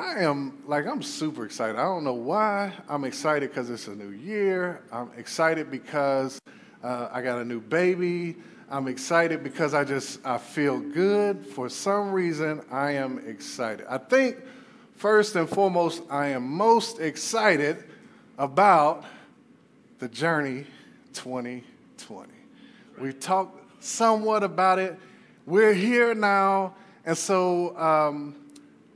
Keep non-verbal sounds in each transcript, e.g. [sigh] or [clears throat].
I am like I'm super excited. I don't know why. I'm excited because it's a new year. I'm excited because uh, I got a new baby. I'm excited because I just I feel good. For some reason, I am excited. I think first and foremost, I am most excited about the journey 2020. We've talked somewhat about it. We're here now, and so um,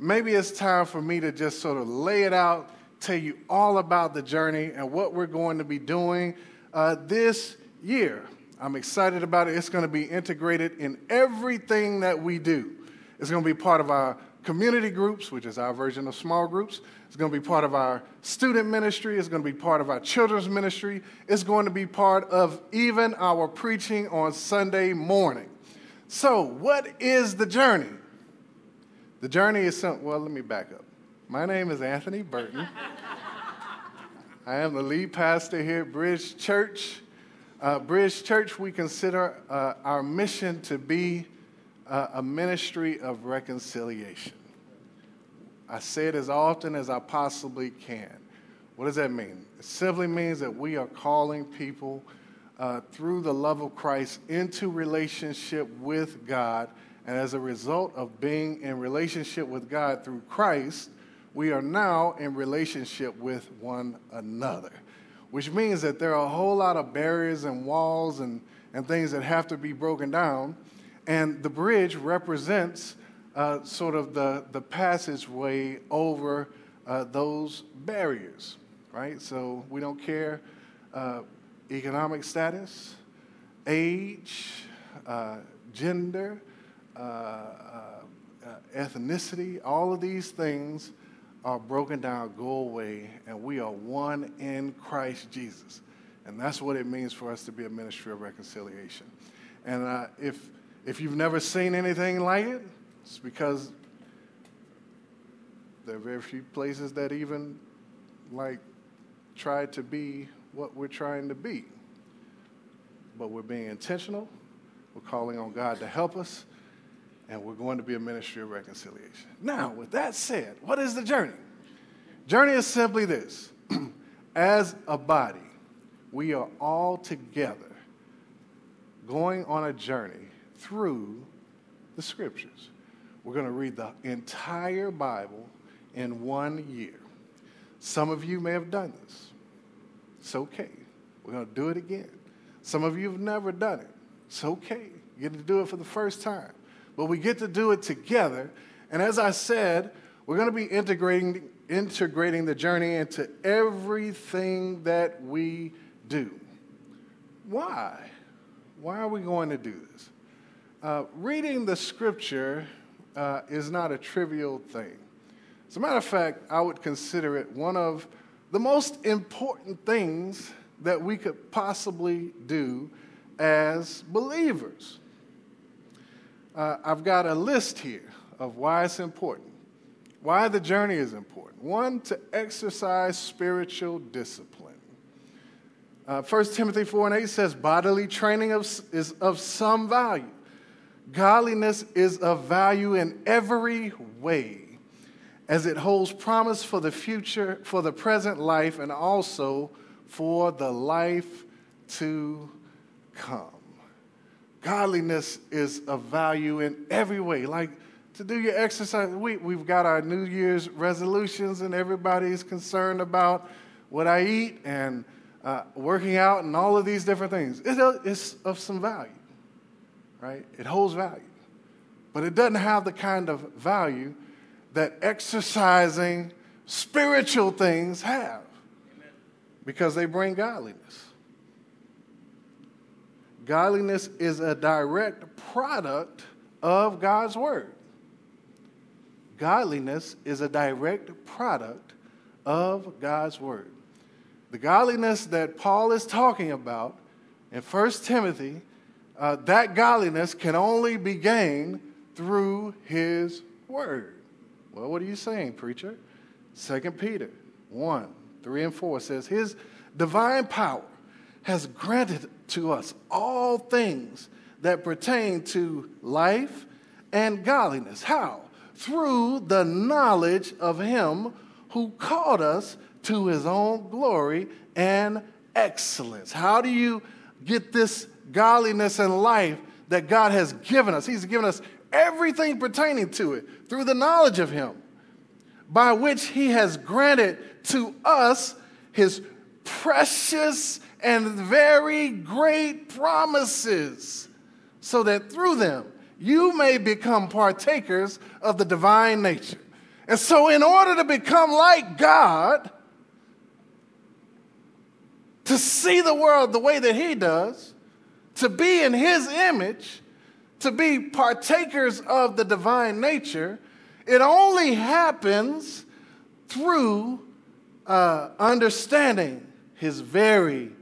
maybe it's time for me to just sort of lay it out, tell you all about the journey and what we're going to be doing uh, this year. I'm excited about it. It's going to be integrated in everything that we do. It's going to be part of our community groups, which is our version of small groups. It's going to be part of our student ministry. It's going to be part of our children's ministry. It's going to be part of even our preaching on Sunday morning. So, what is the journey? The journey is something, well, let me back up. My name is Anthony Burton. [laughs] I am the lead pastor here at Bridge Church. Uh, Bridge Church, we consider uh, our mission to be uh, a ministry of reconciliation. I say it as often as I possibly can. What does that mean? It simply means that we are calling people uh, through the love of Christ into relationship with God. And as a result of being in relationship with God through Christ, we are now in relationship with one another which means that there are a whole lot of barriers and walls and, and things that have to be broken down. And the bridge represents uh, sort of the, the passageway over uh, those barriers, right? So we don't care uh, economic status, age, uh, gender, Uh, uh, uh, ethnicity, all of these things are broken down, go away, and we are one in Christ Jesus. And that's what it means for us to be a ministry of reconciliation. And uh, if, if you've never seen anything like it, it's because there are very few places that even like try to be what we're trying to be. But we're being intentional. We're calling on God to help us and we're going to be a ministry of reconciliation. Now, with that said, what is the journey? Journey is simply this [clears throat] as a body, we are all together going on a journey through the scriptures. We're going to read the entire Bible in one year. Some of you may have done this. It's okay. We're going to do it again. Some of you have never done it. It's okay. You get to do it for the first time but we get to do it together. And as I said, we're going to be integrating, integrating the journey into everything that we do. Why? Why are we going to do this? Uh, reading the scripture uh, is not a trivial thing. As a matter of fact, I would consider it one of the most important things that we could possibly do as believers. Uh, I've got a list here of why it's important, why the journey is important. One, to exercise spiritual discipline. Uh, 1 Timothy 4 and 8 says, bodily training of, is of some value. Godliness is of value in every way, as it holds promise for the future, for the present life, and also for the life to come. Godliness is of value in every way. Like to do your exercise, we, we've got our New Year's resolutions, and everybody's concerned about what I eat and uh, working out and all of these different things. It, it's of some value, right? It holds value. But it doesn't have the kind of value that exercising spiritual things have because they bring godliness. Godliness is a direct product of God's Word. Godliness is a direct product of God's Word. The godliness that Paul is talking about in 1 Timothy, uh, that godliness can only be gained through His Word. Well, what are you saying, preacher? 2 Peter 1 3 and 4 says, His divine power has granted to us all things that pertain to life and godliness. How? through the knowledge of him who called us to his own glory and excellence. How do you get this godliness and life that God has given us? He's given us everything pertaining to it through the knowledge of him, by which he has granted to us his precious and very great promises, so that through them you may become partakers of the divine nature. And so, in order to become like God, to see the world the way that He does, to be in His image, to be partakers of the divine nature, it only happens through uh, understanding His very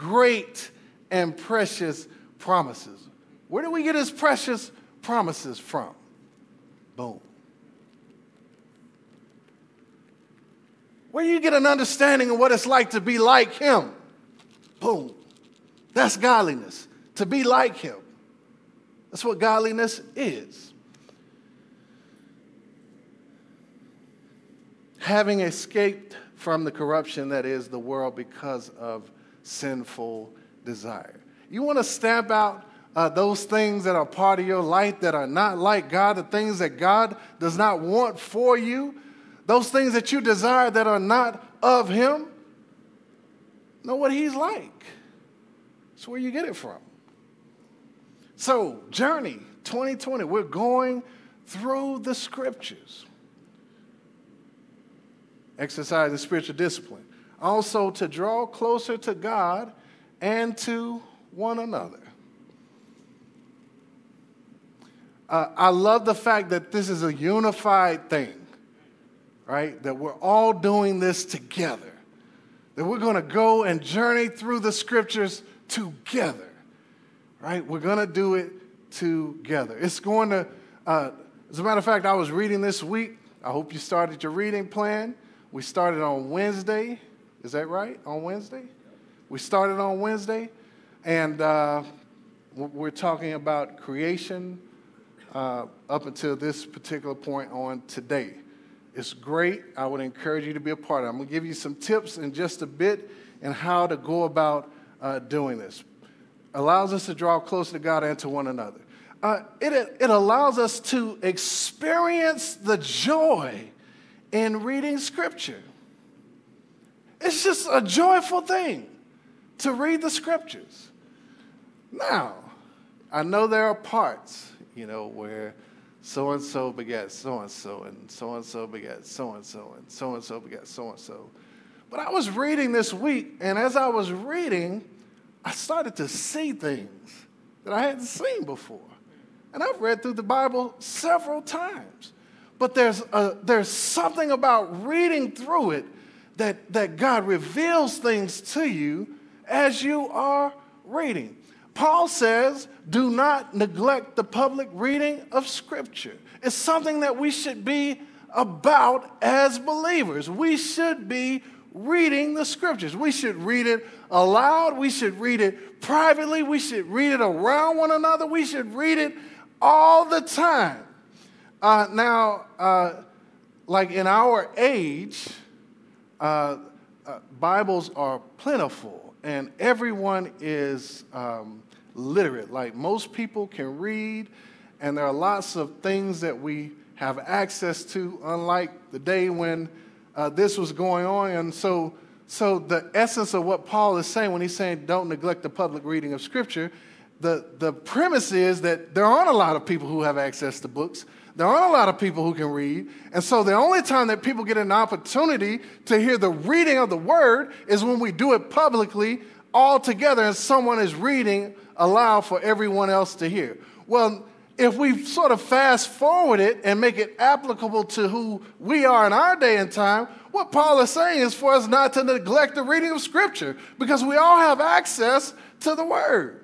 great and precious promises. Where do we get His precious promises from? Boom. Where do you get an understanding of what it's like to be like Him? Boom. That's godliness, to be like Him. That's what godliness is. Having escaped from the corruption that is the world because of sinful desire. You want to stamp out uh, those things that are part of your life that are not like God, the things that God does not want for you, those things that you desire that are not of Him, know what He's like. That's where you get it from. So, Journey 2020, we're going through the scriptures. Exercising spiritual discipline. Also, to draw closer to God and to one another. Uh, I love the fact that this is a unified thing right? That we're all doing this together. That we're going to go and journey through the scriptures together, right? We're going to do it together. It's going to, uh, as a matter of fact, I was reading this week. I hope you started your reading plan. We started on Wednesday. Is that right? On Wednesday? We started on Wednesday, and uh, we're talking about creation uh, up until this particular point on today. It's great. I would encourage you to be a part of it. I'm going to give you some tips in just a bit and how to go about uh, doing this. Allows us to draw closer to God and to one another. Uh, it, it allows us to experience the joy in reading Scripture. It's just a joyful thing to read the Scriptures. Now, I know there are parts, you know, where so and so begat so and so, and so and so begat so and so, and so and so begat so and so. But I was reading this week, and as I was reading, I started to see things that I hadn't seen before. And I've read through the Bible several times. But there's, a, there's something about reading through it that, that God reveals things to you as you are reading. Paul says, do not neglect the public reading of Scripture. It's something that we should be about as believers. We should be reading the Scriptures. We should read it aloud. We should read it privately. We should read it around one another. We should read it all the time. Uh, now, uh, like in our age, uh, uh Bibles are plentiful and everyone is um, literate. Like most people can read, and there are lots of things that we have access to, unlike the day when uh, this was going on. And so, so the essence of what Paul is saying when he's saying don't neglect the public reading of Scripture, the, the premise is that there aren't a lot of people who have access to books. There aren't a lot of people who can read. And so the only time that people get an opportunity to hear the reading of the word is when we do it publicly all together and someone is reading aloud for everyone else to hear. Well, if we sort of fast forward it and make it applicable to who we are in our day and time, what Paul is saying is for us not to neglect the reading of Scripture because we all have access to the Word.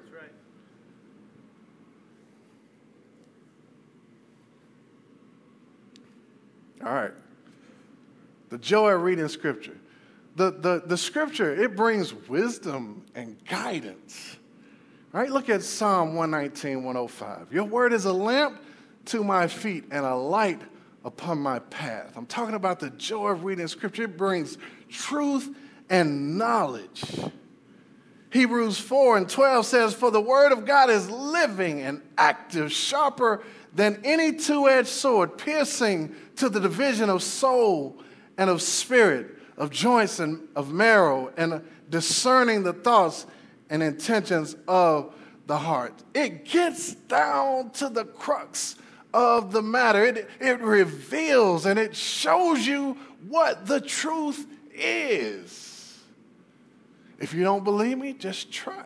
All right. The joy of reading scripture. The, the, the scripture, it brings wisdom and guidance. Right? Look at Psalm 119, 105. Your word is a lamp to my feet and a light upon my path. I'm talking about the joy of reading scripture. It brings truth and knowledge. Hebrews 4 and 12 says, For the word of God is living and active, sharper than any two edged sword, piercing to the division of soul and of spirit, of joints and of marrow, and discerning the thoughts and intentions of the heart. It gets down to the crux of the matter. It, it reveals and it shows you what the truth is. If you don't believe me, just try.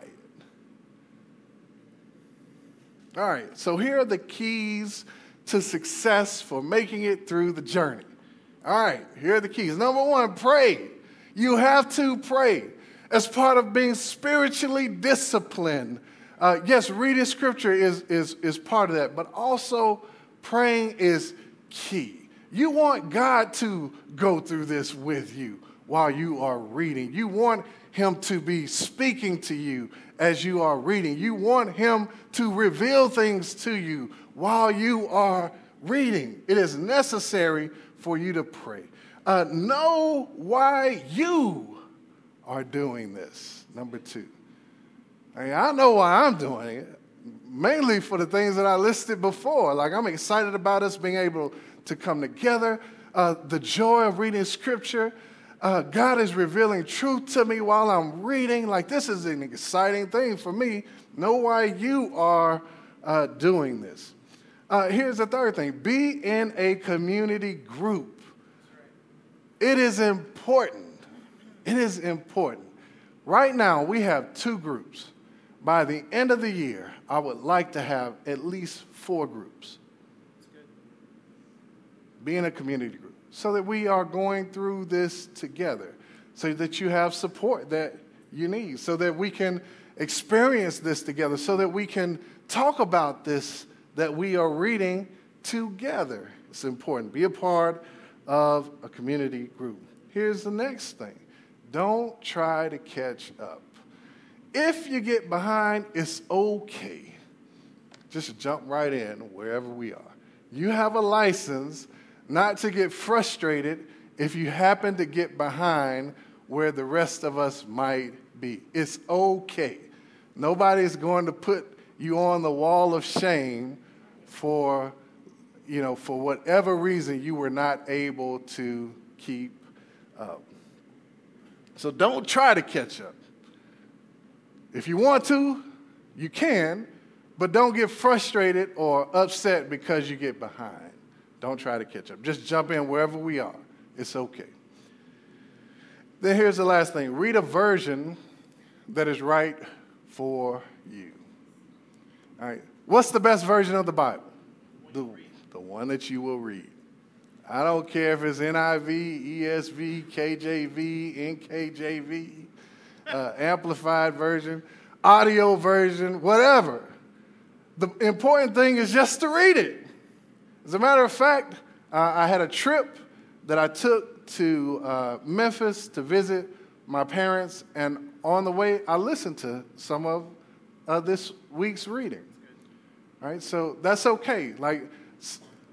All right, so here are the keys to success for making it through the journey. All right, here are the keys. Number one, pray. You have to pray as part of being spiritually disciplined. Uh, yes, reading scripture is, is, is part of that, but also praying is key. You want God to go through this with you while you are reading. You want Him to be speaking to you as you are reading. You want Him to reveal things to you while you are reading. It is necessary for you to pray. Uh, know why you are doing this. Number two. I, mean, I know why I'm doing it, mainly for the things that I listed before. Like, I'm excited about us being able to come together, uh, the joy of reading scripture. Uh, God is revealing truth to me while I'm reading. Like, this is an exciting thing for me. Know why you are uh, doing this. Uh, here's the third thing be in a community group. It is important. It is important. Right now, we have two groups. By the end of the year, I would like to have at least four groups. Be in a community group so that we are going through this together, so that you have support that you need, so that we can experience this together, so that we can talk about this that we are reading together. It's important. Be a part of a community group. Here's the next thing don't try to catch up. If you get behind, it's okay. Just jump right in wherever we are. You have a license not to get frustrated if you happen to get behind where the rest of us might be. It's okay. Nobody's going to put you on the wall of shame for, you know, for whatever reason you were not able to keep up. So don't try to catch up. If you want to, you can, but don't get frustrated or upset because you get behind. Don't try to catch up. Just jump in wherever we are. It's okay. Then here's the last thing read a version that is right for you. All right. What's the best version of the Bible? The, the one that you will read. I don't care if it's NIV, ESV, KJV, NKJV, uh, [laughs] amplified version, audio version, whatever. The important thing is just to read it. As a matter of fact, uh, I had a trip that I took to uh, Memphis to visit my parents, and on the way, I listened to some of uh, this week's reading. Right, so that's okay. Like,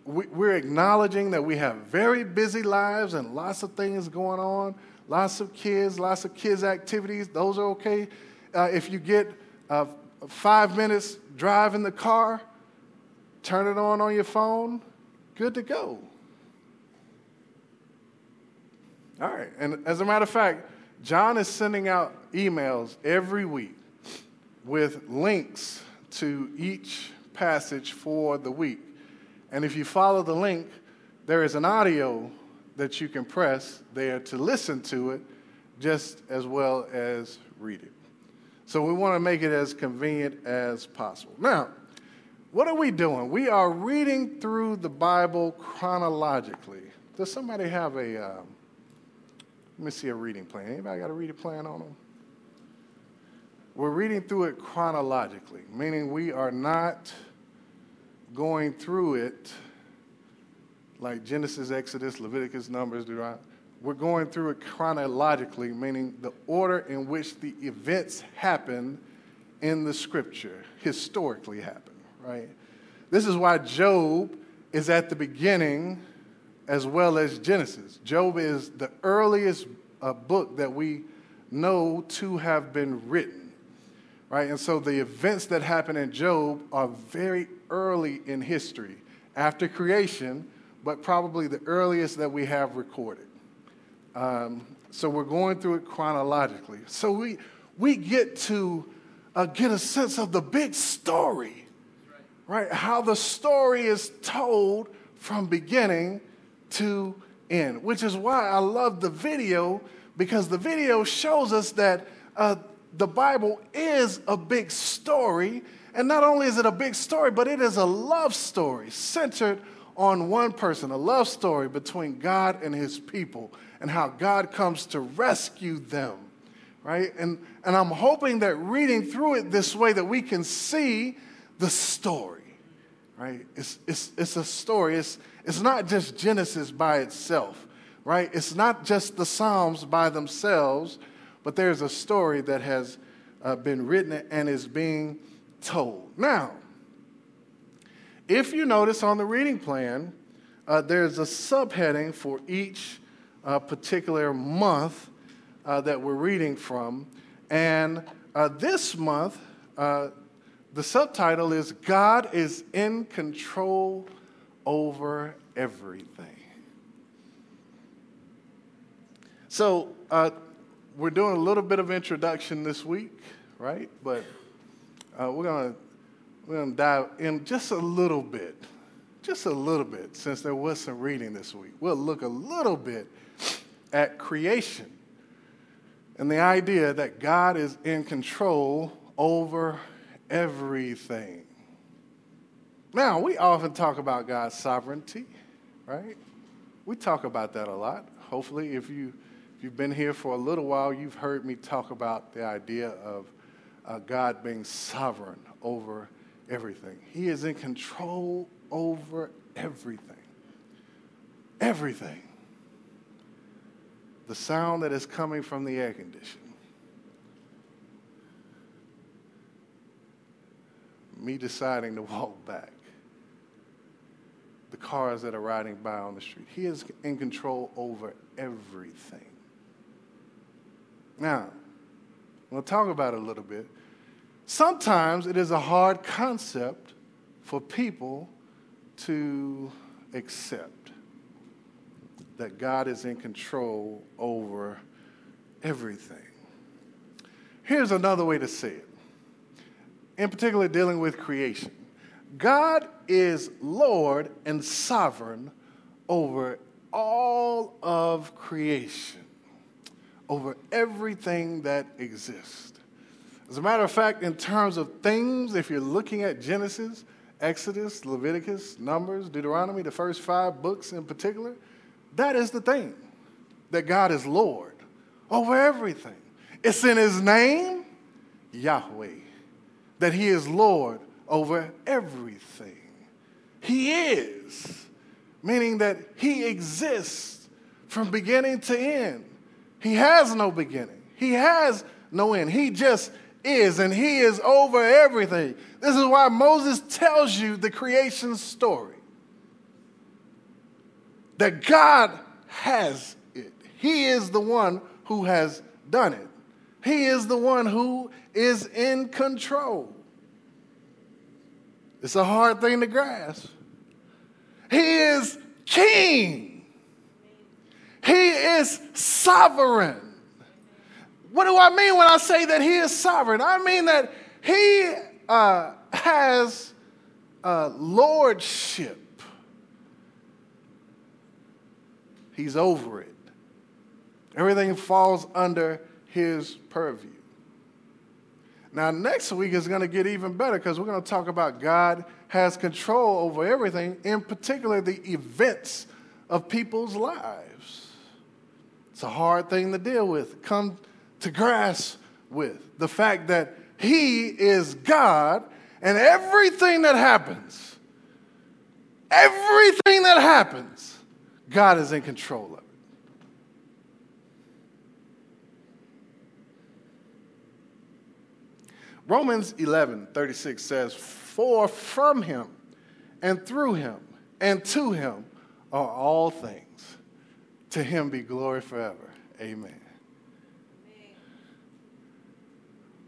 we're acknowledging that we have very busy lives and lots of things going on, lots of kids, lots of kids' activities. Those are okay. Uh, if you get uh, five minutes drive in the car, turn it on on your phone, good to go. All right, and as a matter of fact, John is sending out emails every week with links to each passage for the week. And if you follow the link, there is an audio that you can press there to listen to it just as well as read it. So we want to make it as convenient as possible. Now, what are we doing? We are reading through the Bible chronologically. Does somebody have a, uh, let me see a reading plan. Anybody got a reading plan on them? We're reading through it chronologically, meaning we are not going through it like Genesis, Exodus, Leviticus, Numbers, Deuteronomy. We're going through it chronologically, meaning the order in which the events happen in the scripture, historically happen right? This is why Job is at the beginning as well as Genesis. Job is the earliest uh, book that we know to have been written, right? And so the events that happen in Job are very early in history, after creation, but probably the earliest that we have recorded. Um, so we're going through it chronologically. So we, we get to uh, get a sense of the big story, right? How the story is told from beginning to end, which is why I love the video because the video shows us that uh, the Bible is a big story. And not only is it a big story, but it is a love story centered on one person, a love story between God and his people, and how God comes to rescue them. Right? And, and I'm hoping that reading through it this way that we can see the story. Right? It's, it's, it's a story. It's, it's not just Genesis by itself right? It's not just the Psalms by themselves, but there's a story that has uh, been written and is being told. Now, if you notice on the reading plan, uh, there's a subheading for each uh, particular month uh, that we're reading from. And uh, this month, uh, the subtitle is God is in control over everything. So, uh, we're doing a little bit of introduction this week, right? But uh, we're going to we're gonna dive in just a little bit, just a little bit, since there was some reading this week. We'll look a little bit at creation and the idea that God is in control over everything. Now, we often talk about God's sovereignty, right? We talk about that a lot. Hopefully, if you if you've been here for a little while, you've heard me talk about the idea of uh, God being sovereign over everything. He is in control over everything. Everything. The sound that is coming from the air conditioner. Me deciding to walk back. The cars that are riding by on the street. He is in control over everything. Now, we'll talk about it a little bit. Sometimes it is a hard concept for people to accept that God is in control over everything. Here's another way to say it, in particular, dealing with creation God is Lord and sovereign over all of creation over everything that exists. As a matter of fact, in terms of things, if you're looking at Genesis, Exodus, Leviticus, Numbers, Deuteronomy, the first five books in particular, that is the thing that God is Lord over everything. It's in His name, Yahweh, that He is Lord over everything. He is, meaning that He exists from beginning to end. He has no beginning, He has no end. He just is, and He is over everything. This is why Moses tells you the creation story that God has it. He is the one who has done it, He is the one who is in control. It's a hard thing to grasp. He is king. He is sovereign. What do I mean when I say that He is sovereign? I mean that He uh, has uh, lordship, He's over it. Everything falls under His purview. Now, next week is going to get even better because we're going to talk about God has control over everything, in particular the events of people's lives. It's a hard thing to deal with, come to grasp with. The fact that He is God and everything that happens, everything that happens, God is in control of it. Romans 11 36 says, For from him and through him and to him are all things. To him be glory forever. Amen.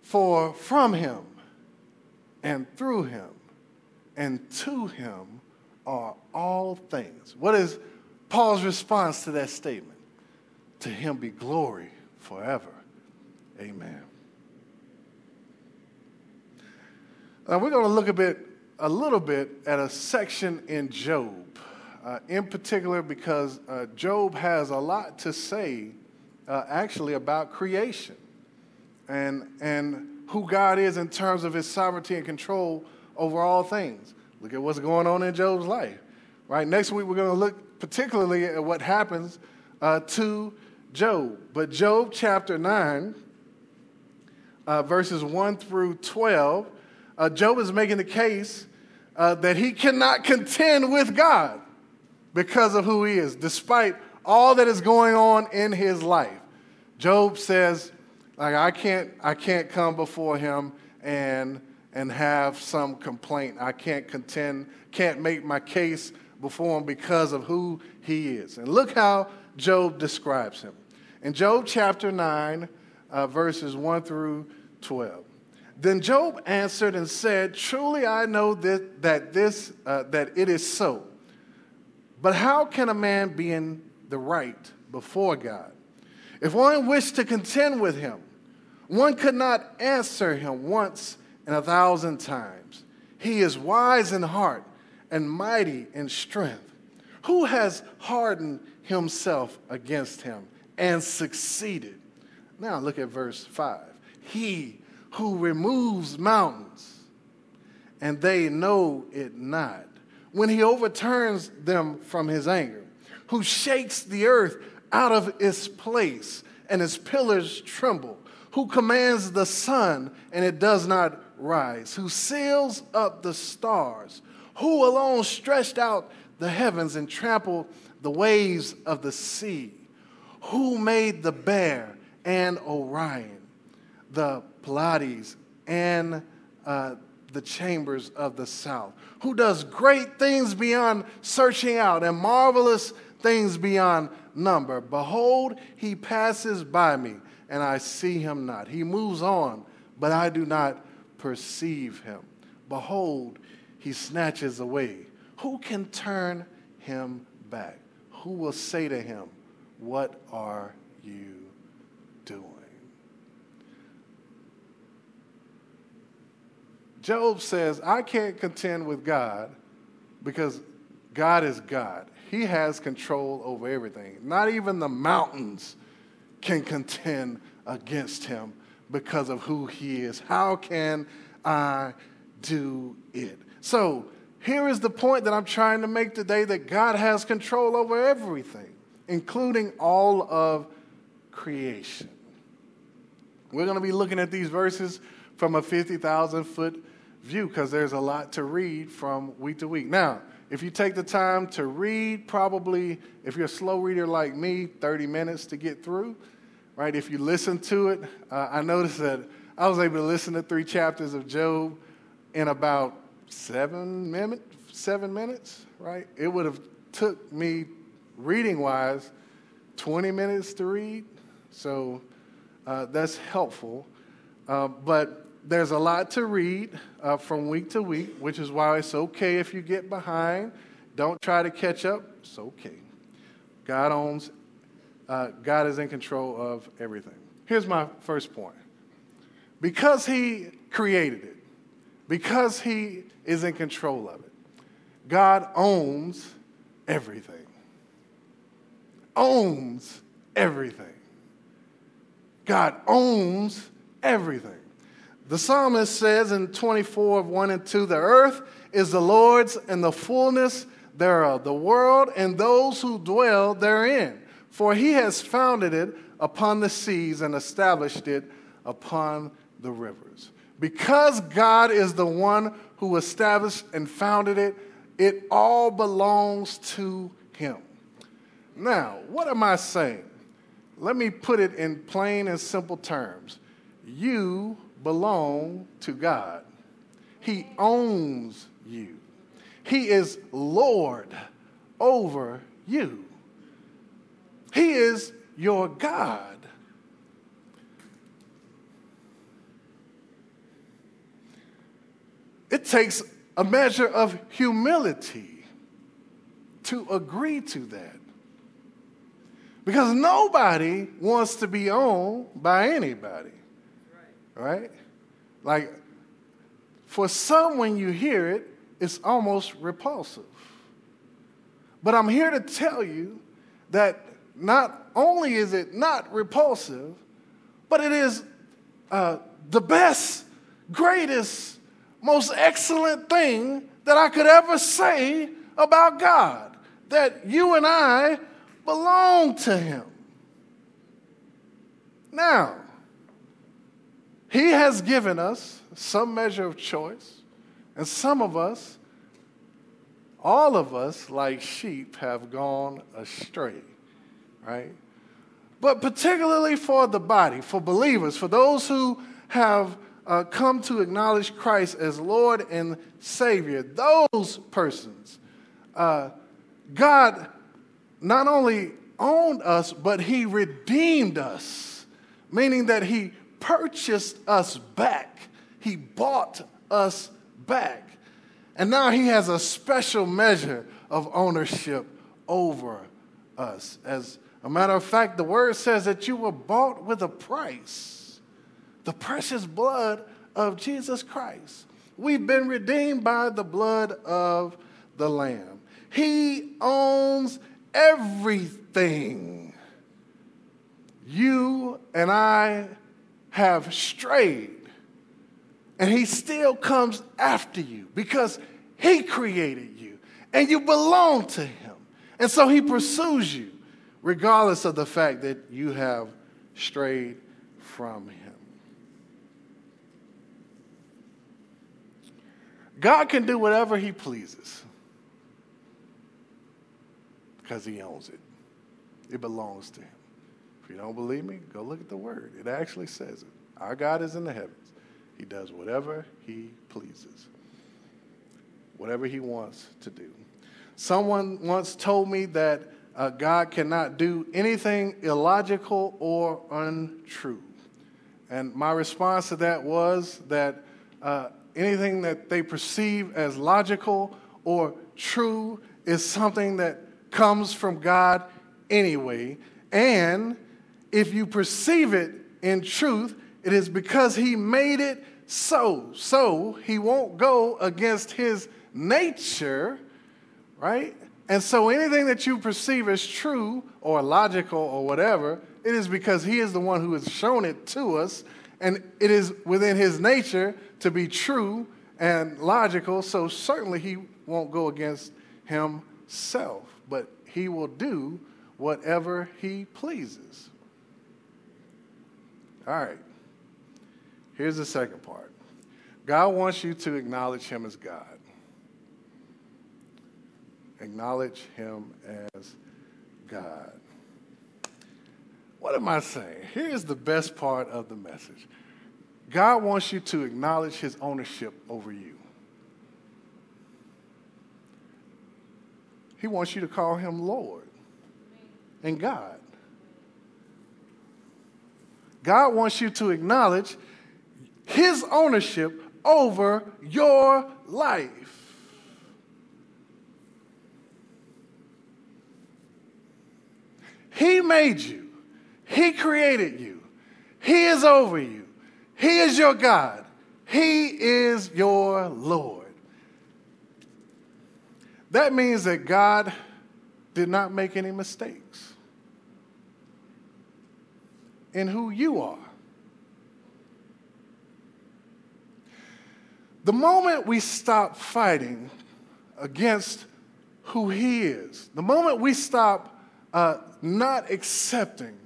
For from him and through him and to him are all things. What is Paul's response to that statement? To him be glory forever. Amen. Now we're going to look a bit, a little bit at a section in Job, uh, in particular because uh, Job has a lot to say, uh, actually, about creation and and who God is in terms of His sovereignty and control over all things. Look at what's going on in Job's life. Right. Next week we're going to look particularly at what happens uh, to Job. But Job chapter 9, uh, verses 1 through 12, uh, Job is making the case uh, that he cannot contend with God because of who he is, despite all that is going on in his life. Job says, like, I can't, I can't come before him and, and have some complaint. I can't contend, can't make my case before him because of who he is. And look how Job describes him. In Job chapter 9, uh, verses 1 through 12. Then Job answered and said, Truly I know that, that, this, uh, that it is so. But how can a man be in the right before God? If one wished to contend with him, one could not answer him once in a thousand times. He is wise in heart and mighty in strength. Who has hardened himself against him and succeeded? Now look at verse 5. He who removes mountains, and they know it not, when he overturns them from his anger, who shakes the earth out of its place, and its pillars tremble, who commands the sun, and it does not rise, who seals up the stars, who alone stretched out the heavens and trampled the waves of the sea, who made the bear and Orion, the Pleiades and uh, the chambers of the south, who does great things beyond searching out and marvelous things beyond number. Behold, he passes by me, and I see him not. He moves on, but I do not perceive him. Behold, he snatches away. Who can turn him back? Who will say to him, What are you doing? Job says, I can't contend with God because God is God. He has control over everything. Not even the mountains can contend against him because of who he is. How can I do it? So, here is the point that I'm trying to make today that God has control over everything, including all of creation. We're going to be looking at these verses from a 50,000 foot view because there's a lot to read from week to week. Now, if you take the time to read, probably, if you're a slow reader like me, 30 minutes to get through, right? If you listen to it, uh, I noticed that I was able to listen to three chapters of Job in about seven minutes, seven minutes, right? It would have took me reading wise 20 minutes to read, so uh, that's helpful. Uh, but there's a lot to read uh, from week to week, which is why it's okay if you get behind. Don't try to catch up. It's okay. God owns, uh, God is in control of everything. Here's my first point. Because He created it, because He is in control of it, God owns everything. Owns everything. God owns everything. The psalmist says in 24 of 1 and 2 the earth is the Lord's and the fullness thereof, the world and those who dwell therein. For he has founded it upon the seas and established it upon the rivers. Because God is the one who established and founded it, it all belongs to him. Now, what am I saying? Let me put it in plain and simple terms. You belong to God. He owns you. He is Lord over you. He is your God. It takes a measure of humility to agree to that. Because nobody wants to be owned by anybody. Right? Like, for some, when you hear it, it's almost repulsive. But I'm here to tell you that not only is it not repulsive, but it is uh, the best, greatest, most excellent thing that I could ever say about God. That you and I belong to Him. Now, He has given us some measure of choice, and some of us, all of us, like sheep, have gone astray, right? But particularly for the body, for believers, for those who have uh, come to acknowledge Christ as Lord and Savior, those persons, uh, God not only owned us, but He redeemed us, meaning that He purchased us back. He bought us back. And now He has a special measure of ownership over us. As a matter of fact, the word says that you were bought with a price the precious blood of Jesus Christ. We've been redeemed by the blood of the Lamb. He owns everything. You and I have strayed, and He still comes after you because He created you and you belong to Him. And so He pursues you regardless of the fact that you have strayed from Him. God can do whatever He pleases because he owns it. It belongs to him. If you don't believe me, go look at the word. It actually says it. Our God is in the heavens. He does whatever he pleases, whatever he wants to do. Someone once told me that uh, God cannot do anything illogical or untrue. And my response to that was that uh, anything that they perceive as logical or true is something that comes from God anyway. And if you perceive it in truth, it is because He made it so. So He won't go against His nature, right? And so anything that you perceive as true or logical or whatever, it is because He is the one who has shown it to us. And it is within His nature to be true and logical. So certainly He won't go against Himself but he will do whatever he pleases. All right. Here's the second part God wants you to acknowledge him as God. Acknowledge him as God. What am I saying? Here's the best part of the message God wants you to acknowledge his ownership over you. He wants you to call him Lord and God. God wants you to acknowledge his ownership over your life. He made you. He created you. He is over you. He is your God. He is your Lord. That means that God did not make any mistakes in who you are. The moment we stop fighting against who He is, the moment we stop uh, not accepting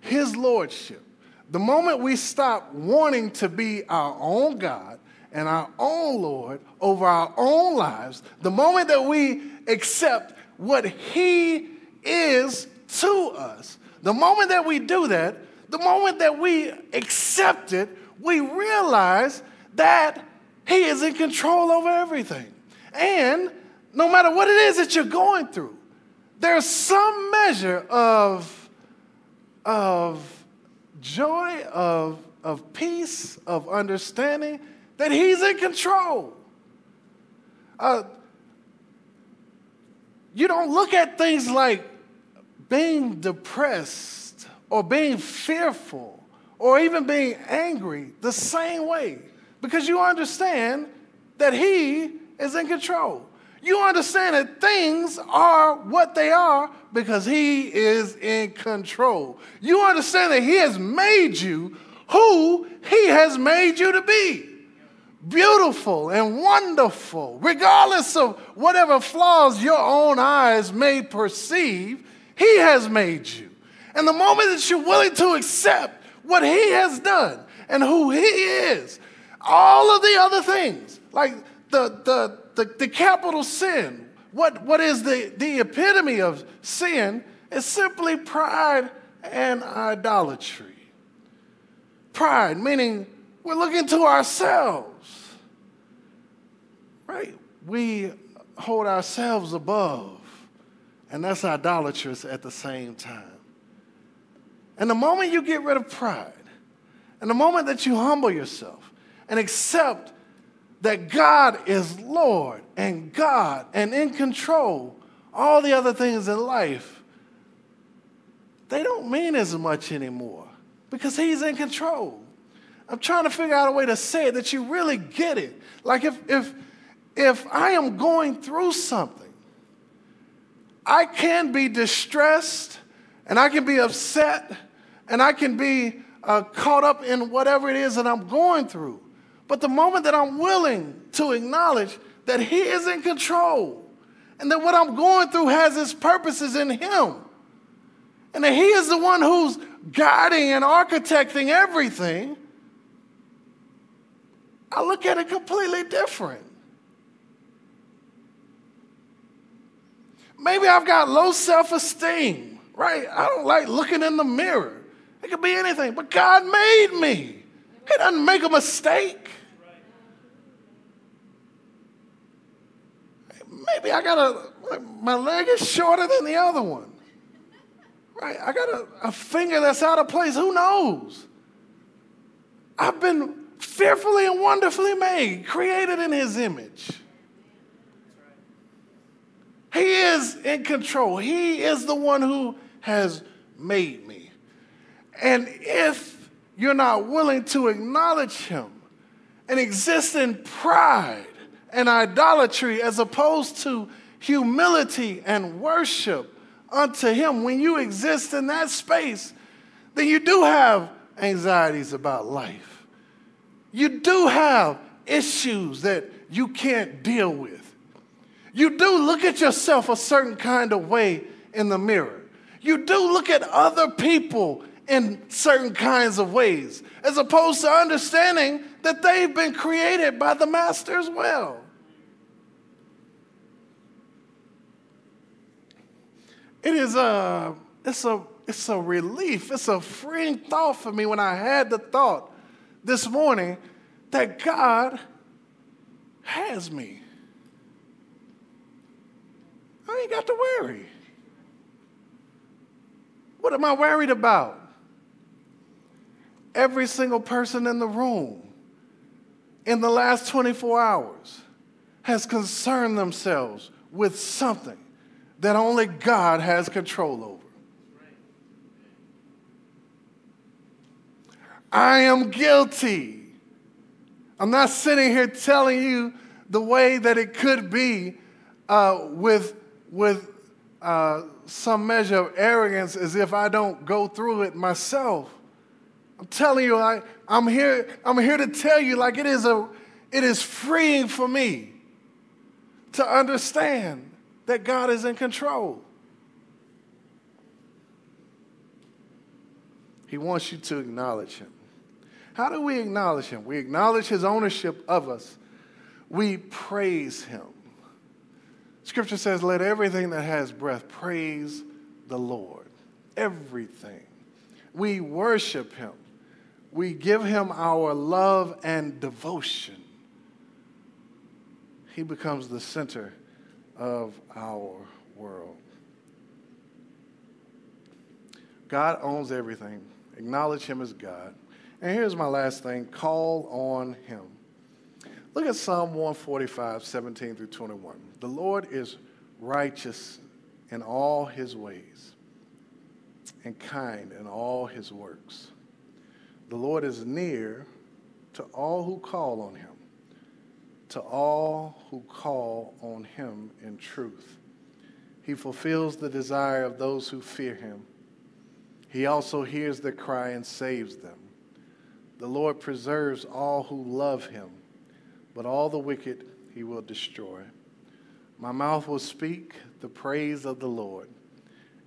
His Lordship, the moment we stop wanting to be our own God and our own Lord over our own lives, the moment that we accept what He is to us, the moment that we do that, the moment that we accept it, we realize that He is in control over everything. And no matter what it is that you're going through, there's some measure of, of joy, of, of peace, of understanding that He's in control. Uh, you don't look at things like being depressed or being fearful or even being angry the same way because you understand that He is in control. You understand that things are what they are because He is in control. You understand that He has made you who He has made you to be beautiful and wonderful, regardless of whatever flaws your own eyes may perceive, He has made you. And the moment that you're willing to accept what He has done and who He is, all of the other things, like the, the, the, the capital sin, what, what is the, the epitome of sin, is simply pride and idolatry. Pride, meaning we're looking to ourselves right? We hold ourselves above, and that's idolatrous at the same time. And the moment you get rid of pride, and the moment that you humble yourself and accept that God is Lord and God and in control, all the other things in life, they don't mean as much anymore because He's in control. I'm trying to figure out a way to say it that you really get it. Like if, if, if I am going through something, I can be distressed and I can be upset and I can be uh, caught up in whatever it is that I'm going through. But the moment that I'm willing to acknowledge that He is in control and that what I'm going through has its purposes in Him, and that He is the one who's guiding and architecting everything, I look at it completely different. Maybe I've got low self esteem, right? I don't like looking in the mirror. It could be anything, but God made me. He doesn't make a mistake. Maybe I got a, my leg is shorter than the other one. Right? I got a, a finger that's out of place. Who knows? I've been fearfully and wonderfully made, created in his image. He is in control. He is the one who has made me. And if you're not willing to acknowledge Him and exist in pride and idolatry as opposed to humility and worship unto Him, when you exist in that space, then you do have anxieties about life. You do have issues that you can't deal with you do look at yourself a certain kind of way in the mirror. You do look at other people in certain kinds of ways, as opposed to understanding that they've been created by the Master as well. It is a, it's a, it's a relief, it's a freeing thought for me when I had the thought this morning that God has me. I ain't got to worry. What am I worried about? Every single person in the room in the last 24 hours has concerned themselves with something that only God has control over. I am guilty. I'm not sitting here telling you the way that it could be uh, with with uh, some measure of arrogance as if I don't go through it myself. I'm telling you, I, I'm here, I'm here to tell you like it is a it is freeing for me to understand that God is in control. He wants you to acknowledge him. How do we acknowledge him? We acknowledge his ownership of us. We praise him. Scripture says, Let everything that has breath praise the Lord. Everything. We worship Him. We give Him our love and devotion. He becomes the center of our world. God owns everything. Acknowledge Him as God. And here's my last thing call on Him. Look at Psalm 145, 17 through 21. The Lord is righteous in all His ways and kind in all His works. The Lord is near to all who call on Him, to all who call on Him in truth. He fulfills the desire of those who fear Him. He also hears their cry and saves them. The Lord preserves all who love him, but all the wicked he will destroy. My mouth will speak the praise of the Lord,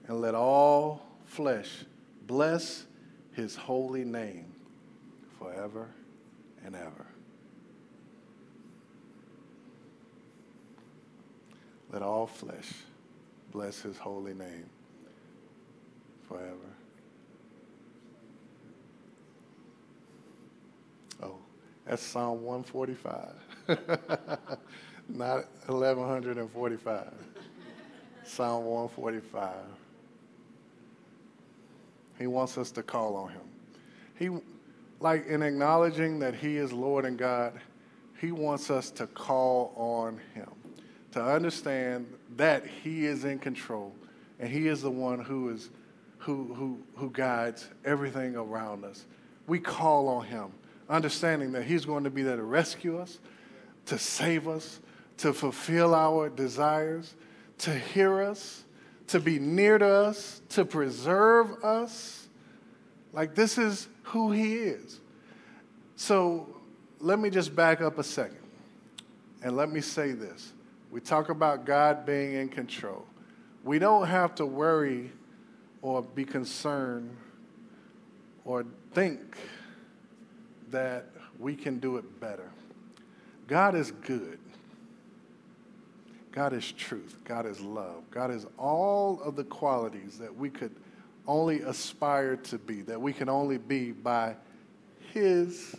and let all flesh bless his holy name forever and ever. Let all flesh bless his holy name forever Oh, That's Psalm 145, [laughs] not 1145. Psalm 145. He wants us to call on him. He, like in acknowledging that he is Lord and God, he wants us to call on him, to understand that he is in control and he is the one who is who who who guides everything around us. We call on him understanding that He's going to be there to rescue us, to save us, to fulfill our desires, to hear us, to be near to us, to preserve us. Like, this is who He is. So, let me just back up a second and let me say this. We talk about God being in control. We don't have to worry or be concerned or think that we can do it better. God is good. God is truth. God is love. God is all of the qualities that we could only aspire to be, that we can only be by His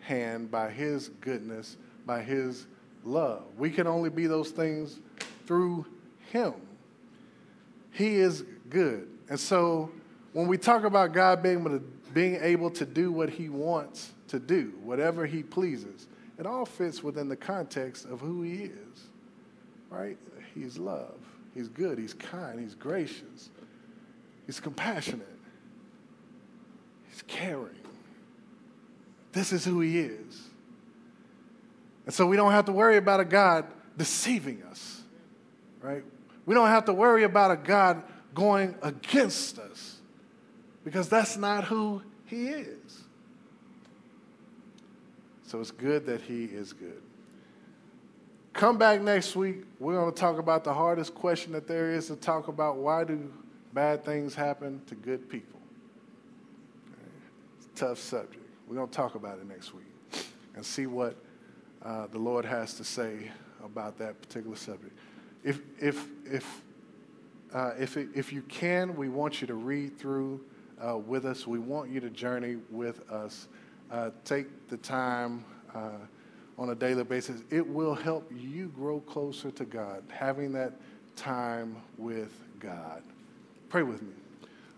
hand, by His goodness, by His love. We can only be those things through Him. He is good. And so when we talk about God being able to, being able to do what He wants, to do, whatever he pleases. It all fits within the context of who he is, right? He's love. He's good. He's kind. He's gracious. He's compassionate. He's caring. This is who he is. And so we don't have to worry about a God deceiving us, right? We don't have to worry about a God going against us because that's not who he is. So it's good that He is good. Come back next week. We're going to talk about the hardest question that there is to talk about why do bad things happen to good people? It's a tough subject. We're going to talk about it next week and see what uh, the Lord has to say about that particular subject. If, if, if, uh, if, if you can, we want you to read through uh, with us. We want you to journey with us uh, take the time uh, on a daily basis. It will help you grow closer to God, having that time with God. Pray with me.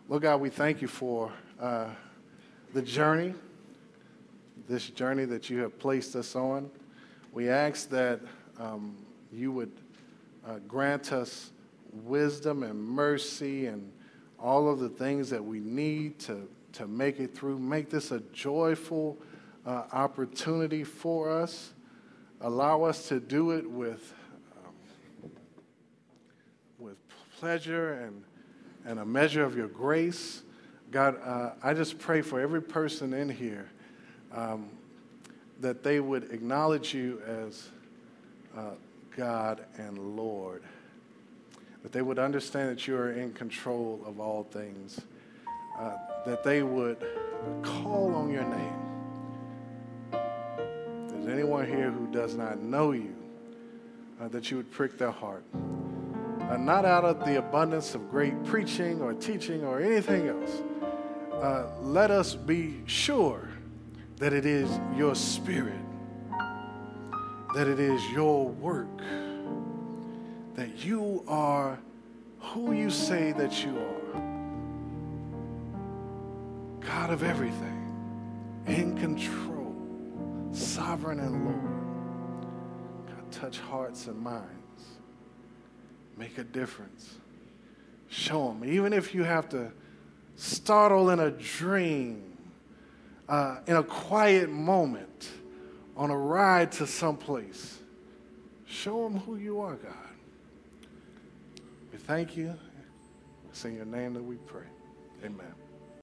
Lord God, we thank you for uh, the journey, this journey that you have placed us on. We ask that um, you would uh, grant us wisdom and mercy and all of the things that we need to to make it through. Make this a joyful uh, opportunity for us. Allow us to do it with, um, with pleasure and, and a measure of your grace. God, uh, I just pray for every person in here um, that they would acknowledge you as uh, God and Lord, that they would understand that you are in control of all things uh, that they would call on your name. There's anyone here who does not know you, uh, that you would prick their heart. Uh, not out of the abundance of great preaching or teaching or anything else. Uh, let us be sure that it is your spirit, that it is your work, that you are who you say that you are God of everything, in control, sovereign and Lord. God, touch hearts and minds. Make a difference. Show them, even if you have to startle in a dream, uh, in a quiet moment, on a ride to someplace. Show them who you are, God. We thank you. It's in your name that we pray. Amen.